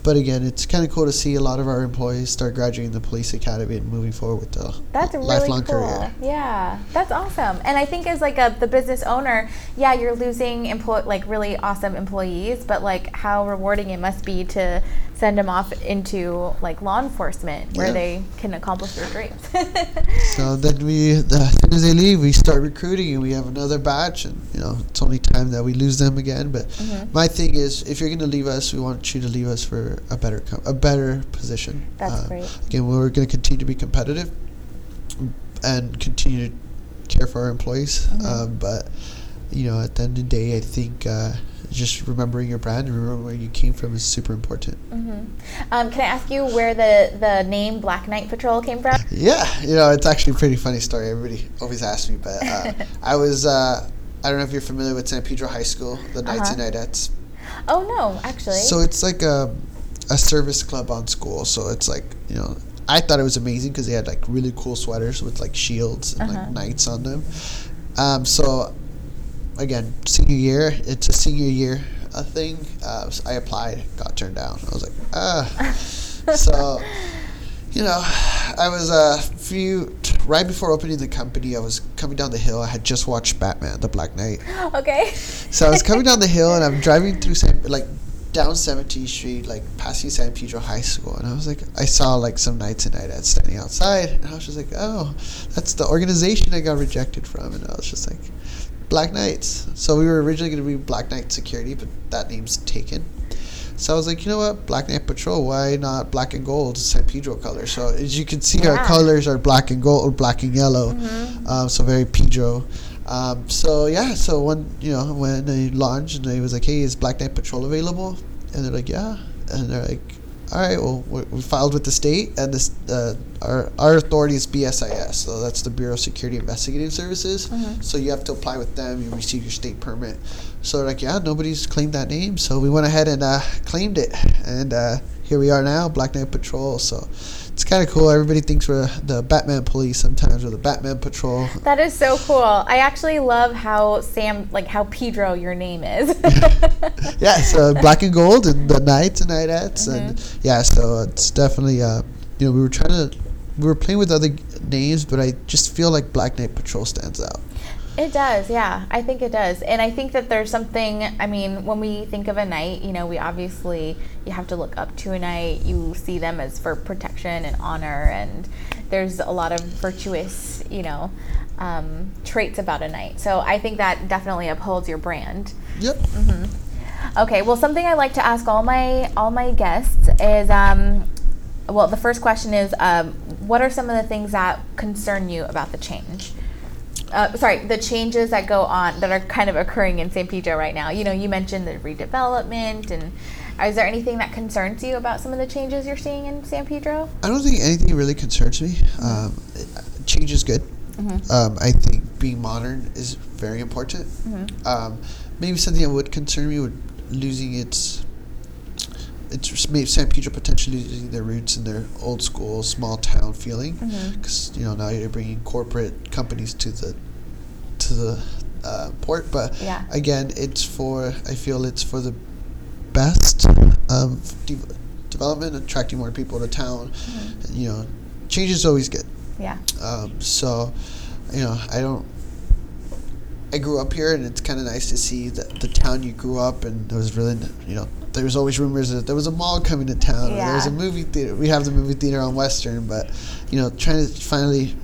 but again, it's kind of cool to see a lot of our employees start graduating the police academy and moving forward with the
That's really
lifelong
cool.
career.
Yeah, that's awesome. And I think as like a the business owner, yeah, you're losing employ like really awesome employees, but like how rewarding it must be to send them off into like law enforcement where
Yeah.
they can accomplish their dreams.
So then we, the, as soon as they leave, we start recruiting, and we have another batch, and you know it's only time that we lose them again. But
Mm-hmm.
my thing is, if you're going to leave us, we want you to leave us for a better, com- a better position.
That's
Um,
great.
Again, we're going to continue to be competitive, and continue to care for our employees.
Mm-hmm.
Um, but you know, at the end of the day, I think uh, just remembering your brand and remembering where you came from is super important.
um, can I ask you where the the name Black Knight Patrol came from?
Yeah, you know, it's actually a pretty funny story. Everybody always asks me, but uh, I was, uh, I don't know if you're familiar with San Pedro High School, the Knights and Knights.
Oh no, actually.
So it's like a, a service club on school. So it's like, you know, I thought it was amazing because they had like really cool sweaters with like shields and like knights on them. Um, so again, senior year, it's a senior year uh, thing. Uh, so I applied, got turned down. I was like, ah. so, you know, I was a few right before opening the company. I was coming down the hill. I had just watched Batman: The Black Knight.
okay.
So I was coming down the hill and I'm driving through San, like down 17th Street, like passing San Pedro High School, and I was like, I saw like some Knights and Knights standing outside, and I was just like, oh, that's the organization I got rejected from, and I was just like, Black Knights. So we were originally going to be Black Knight Security, but that name's taken. So I was like, you know what, Black Knight Patrol. Why not black and gold, San Pedro color? So as you can see, our colors are black and gold, or black and yellow. Um, so very Pedro. Um, so yeah, so when you know when they launched and they was like, hey, is Black Knight Patrol available? And they're like, yeah. And they're like, all right, well, we, filed with the state, and this uh, our our authority is BSIS, so that's the Bureau of Security Investigative Services. So you have to apply with them. You receive your state permit. So they're like, yeah, nobody's claimed that name, so we went ahead and uh, claimed it, and uh, here we are now, Black Knight Patrol. So it's kind of cool. Everybody thinks we're the Batman Police sometimes, or the Batman Patrol.
That is so cool. I actually love how Sam, like how Pedro your name is.
yeah, so black and gold and the knights and knights and yeah, so it's definitely uh, you know we were trying to we were playing with other names, but I just feel like Black Knight Patrol stands out.
It does, yeah. I think it does. And I think that there's something, I mean, when we think of a knight, you know, we obviously, you have to look up to a knight. You see them as for protection and honor. And there's a lot of virtuous, you know, um, traits about a knight. So I think that definitely upholds your brand.
Yep.
Okay, well, something I like to ask all my all my guests is, um, well, the first question is, um, what are some of the things that concern you about the change? Uh, sorry, the changes that go on that are kind of occurring in San Pedro right now. You know, you mentioned the redevelopment, and is there anything that concerns you about some of the changes you're seeing in San Pedro?
I don't think anything really concerns me. Um, change is good. Um, I think being modern is very important. Um, maybe something that would concern me would losing its it's maybe San Pedro potentially losing their roots in their old school small town feeling because you know now you're bringing corporate companies to the to the uh, port but
Yeah.
again it's for I feel it's for the best of de- development attracting more people to town you know change is always good
Yeah.
um, so, you know, I don't. I grew up here, and it's kind of nice to see the, the town you grew up in. There was really, you know, there was always rumors that there was a mall coming to town. Or there was a movie theater. We have the movie theater on Western, but you know, trying to finally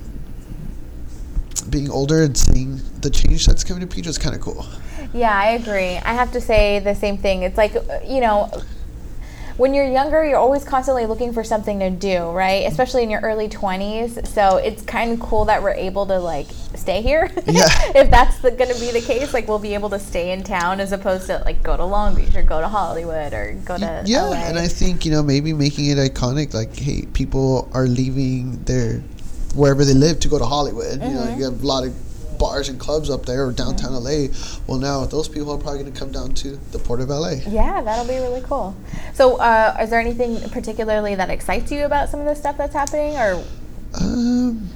being older and seeing the change that's coming to Pedro is kind of cool.
Yeah, I agree. I have to say the same thing. It's like, uh, you know, when you're younger, you're always constantly looking for something to do, right? Especially in your early 20s. So it's kind of cool that we're able to like stay here.
Yeah.
if that's going to be the case, like we'll be able to stay in town as opposed to like go to Long Beach or go to Hollywood or go to
yeah,
LA.
and I think you know maybe making it iconic. Like, hey, people are leaving their wherever they live to go to Hollywood. You know, you mm-hmm. have a lot of bars and clubs up there or downtown LA. Well, now those people are probably going to come down to the port of LA.
yeah, that'll be really cool. So, uh, is there anything particularly that excites you about some of the stuff that's happening, or
Um,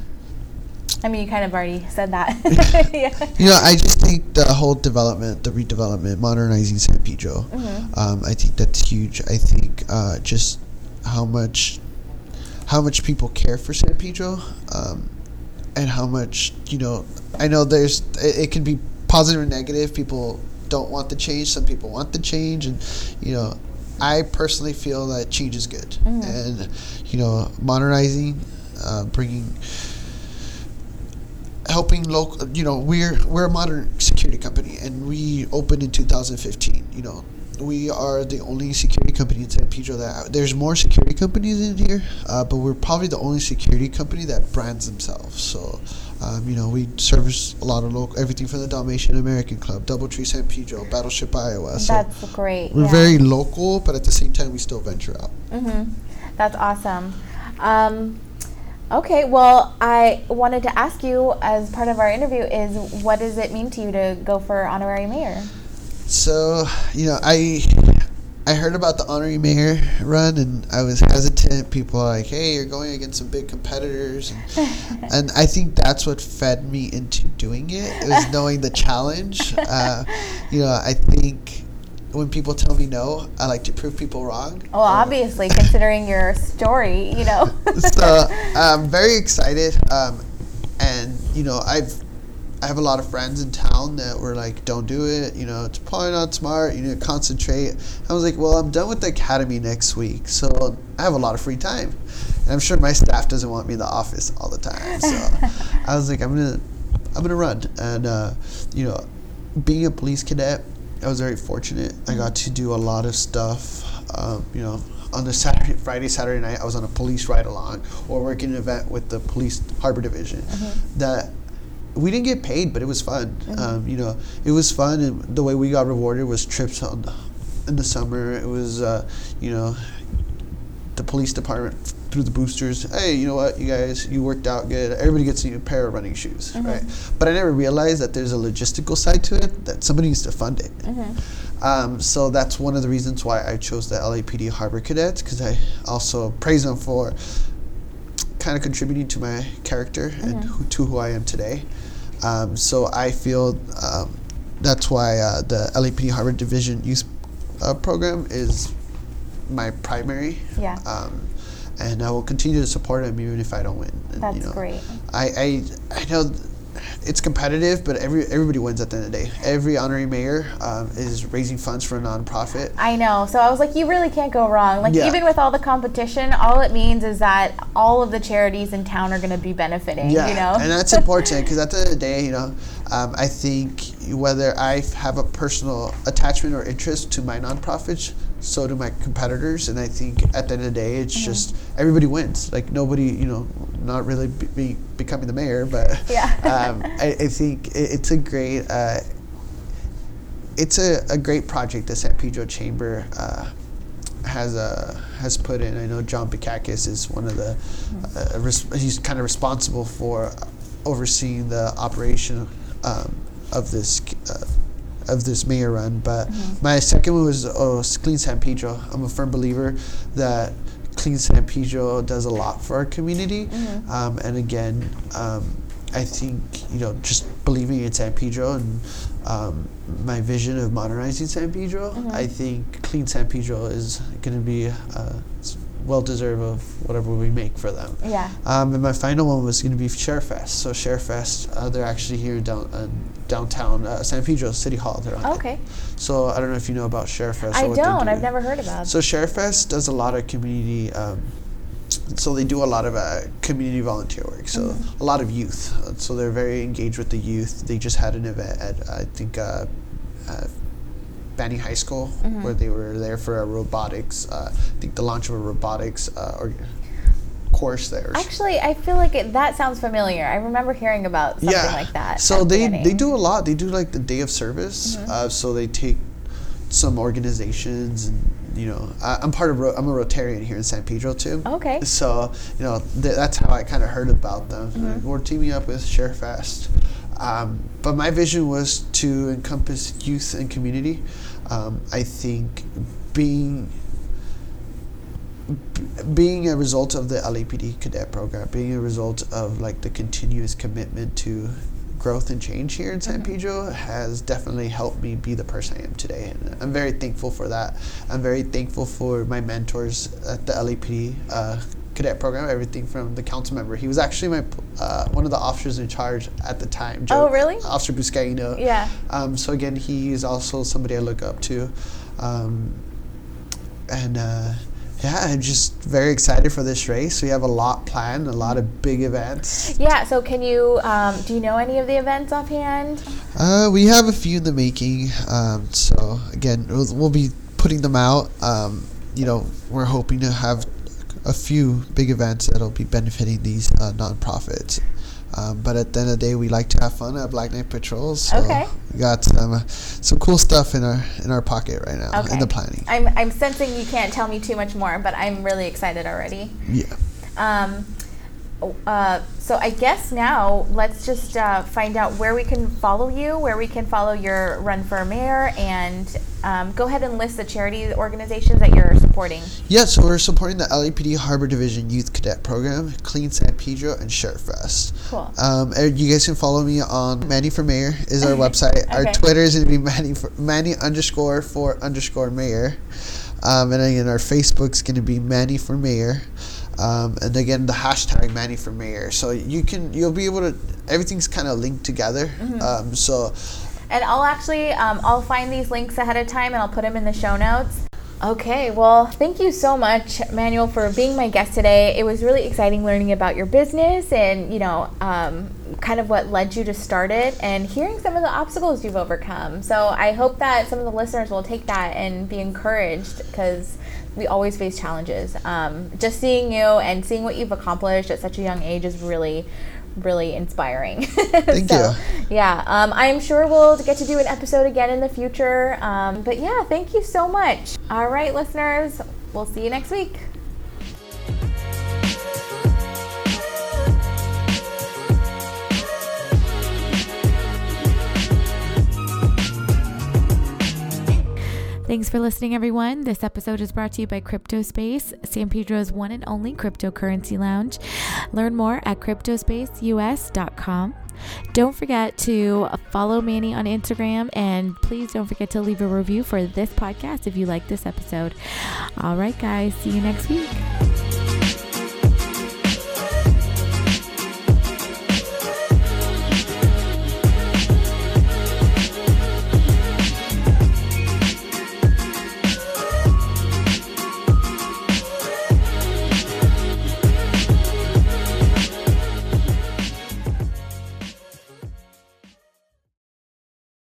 I mean, you kind of already said that. yeah.
you know, I just think the whole development, the redevelopment, modernizing San Pedro, um, I think that's huge. I think uh, just how much how much people care for San Pedro, um, and how much you know. I know there's it, it can be positive or negative. People don't want the change. Some people want the change, and you know, I personally feel that change is good, and you know, modernizing, uh, bringing helping local you know we're we're a modern security company and we opened in 2015 you know we are the only security company in San Pedro that there's more security companies in here uh, but we're probably the only security company that brands themselves so um, you know we service a lot of local everything from the Dalmatian American Club Doubletree San Pedro Battleship Iowa so
That's great.
we're
yeah.
very local but at the same time we still venture out
Mm-hmm. That's awesome. Um, okay, well, I wanted to ask you as part of our interview is what does it mean to you to go for honorary mayor?
So, you know, I I heard about the honorary mayor run and I was hesitant. People are like, "Hey, you're going against some big competitors," and, and I think that's what fed me into doing it. It was knowing the challenge. Uh, you know, I think when people tell me no, I like to prove people wrong.
Well, obviously, considering your story, you know.
so I'm very excited, um, and you know I've I have a lot of friends in town that were like, "Don't do it," you know, it's probably not smart. You need to concentrate. I was like, "Well, I'm done with the academy next week, so I have a lot of free time, and I'm sure my staff doesn't want me in the office all the time." So I was like, "I'm gonna I'm gonna run," and uh, you know, being a police cadet, I was very fortunate. I got to do a lot of stuff. Um, you know, on the Saturday, Friday, Saturday night, I was on a police ride along or working an event with the police harbor division. That we didn't get paid, but it was fun. Um, you know, it was fun, and the way we got rewarded was trips on the, in the summer. It was, uh, you know, the police department through the boosters. Hey, you know what, you guys, you worked out good. Everybody gets a new pair of running shoes, right? But I never realized that there's a logistical side to it that somebody needs to fund it. Um, so that's one of the reasons why I chose the LAPD Harbor Cadets because I also praise them for kind of contributing to my character and who, to who I am today. Um, so I feel um, that's why uh, the LAPD Harbor Division Youth uh, Program is my primary.
Yeah.
Um, and I will continue to support them even if I don't win. And,
That's
you know,
great.
I, I I know it's competitive, but every everybody wins at the end of the day. Every honorary mayor um, is raising funds for a nonprofit.
I know. So I was like, you really can't go wrong. Like,
Yeah.
even with all the competition, all it means is that all of the charities in town are going to be benefiting,
Yeah,
you know?
and that's important because at the end of the day, you know, um, I think whether I have a personal attachment or interest to my nonprofits, so do my competitors, and I think at the end of the day, it's just everybody wins. Like nobody, you know, not really be, be becoming the mayor, but
Yeah.
um, I, I think it, it's a great. Uh, it's a, a great project the San Pedro Chamber uh, has uh, has put in. I know John Bikakis is one of the uh, res- he's kind of responsible for overseeing the operation um, of this uh, of this mayor run. But my second one was oh, Clean San Pedro. I'm a firm believer that Clean San Pedro does a lot for our community, um, and again. Um, I think you know just believing in San Pedro and um, my vision of modernizing San Pedro. I think Clean San Pedro is going to be uh, well deserved of whatever we make for them.
Yeah.
Um, and my final one was going to be ShareFest. So ShareFest, uh, they're actually here down uh, downtown uh, San Pedro City Hall. They're on it.
Okay.
So I don't know if you know about ShareFest.
I don't. I've never heard about. It.
So ShareFest does a lot of community. Um, so they do a lot of uh, community volunteer work. So
Mm-hmm.
a lot of youth. So they're very engaged with the youth. They just had an event at I think uh, uh, Banning High School
Mm-hmm.
where they were there for a robotics. Uh, I think the launch of a robotics uh, or course there.
Actually, I feel like it, that sounds familiar. I remember hearing about something like that.
So
at the
they
beginning.
they do a lot. They do like the day of service.
Mm-hmm.
Uh, so they take some organizations and you know I, I'm part of Ro- I'm a Rotarian here in San Pedro too.
Okay.
So you know th- that's how I kind of heard about them.
Mm-hmm.
We're teaming up with ShareFest. Um, but my vision was to encompass youth and community. Um, I think being being a result of the LAPD cadet program, being a result of like the continuous commitment to growth and change here in San Pedro has definitely helped me be the person I am today. And I'm very thankful for that. I'm very thankful for my mentors at the LAPD uh, cadet program, everything from the council member. He was actually my uh, one of the officers in charge at the time.
Oh, really?
Officer Buscaino.
Yeah.
Um, so again, he is also somebody I look up to, um, and uh, yeah, I'm just very excited for this race. We have a lot planned, a lot of big events.
Yeah. So, can you um, do you know any of the events offhand?
Uh, we have a few in the making. Um, so again, we'll, we'll be putting them out. Um, you know, we're hoping to have a few big events that'll be benefiting these uh, nonprofits. Um, but at the end of the day, we like to have fun at Black Knight Patrols. So
Okay.
We got some uh, some cool stuff in our in our pocket right now
Okay.
in the planning.
I'm I'm sensing you can't tell me too much more, but I'm really excited already.
Yeah.
Um, uh, so I guess now let's just uh, find out where we can follow you, where we can follow your run for mayor, and um, go ahead and list the charity organizations that you're supporting.
Yeah, so we're supporting the LAPD Harbor Division Youth Cadet Program, Clean San Pedro, and ShareFest.
Cool.
Um, and you guys can follow me on Manny for Mayor is our website.
okay.
Our Twitter is going to be Manny for, Manny underscore for underscore Mayor, um, and again our Facebook's going to be Manny for Mayor, um, and again the hashtag Manny for Mayor. So you can you'll be able to everything's kind of linked together. Um, so
And I'll actually um, I'll find these links ahead of time and I'll put them in the show notes. Okay, well, thank you so much, Manuel, for being my guest today. It was really exciting learning about your business and you know, um, kind of what led you to start it, and hearing some of the obstacles you've overcome. So I hope that some of the listeners will take that and be encouraged because we always face challenges. Um, just seeing you and seeing what you've accomplished at such a young age is really, really inspiring.
Thank
So,
you.
Yeah, um, I'm sure we'll get to do an episode again in the future. Um, but yeah, thank you so much. All right, listeners, we'll see you next week. Thanks for listening, everyone. This episode is brought to you by CryptoSpace, San Pedro's one and only cryptocurrency lounge. Learn more at cryptospaceus.com. Don't forget to follow Manny on Instagram and please don't forget to leave a review for this podcast if you like this episode. All right, guys, see you next week.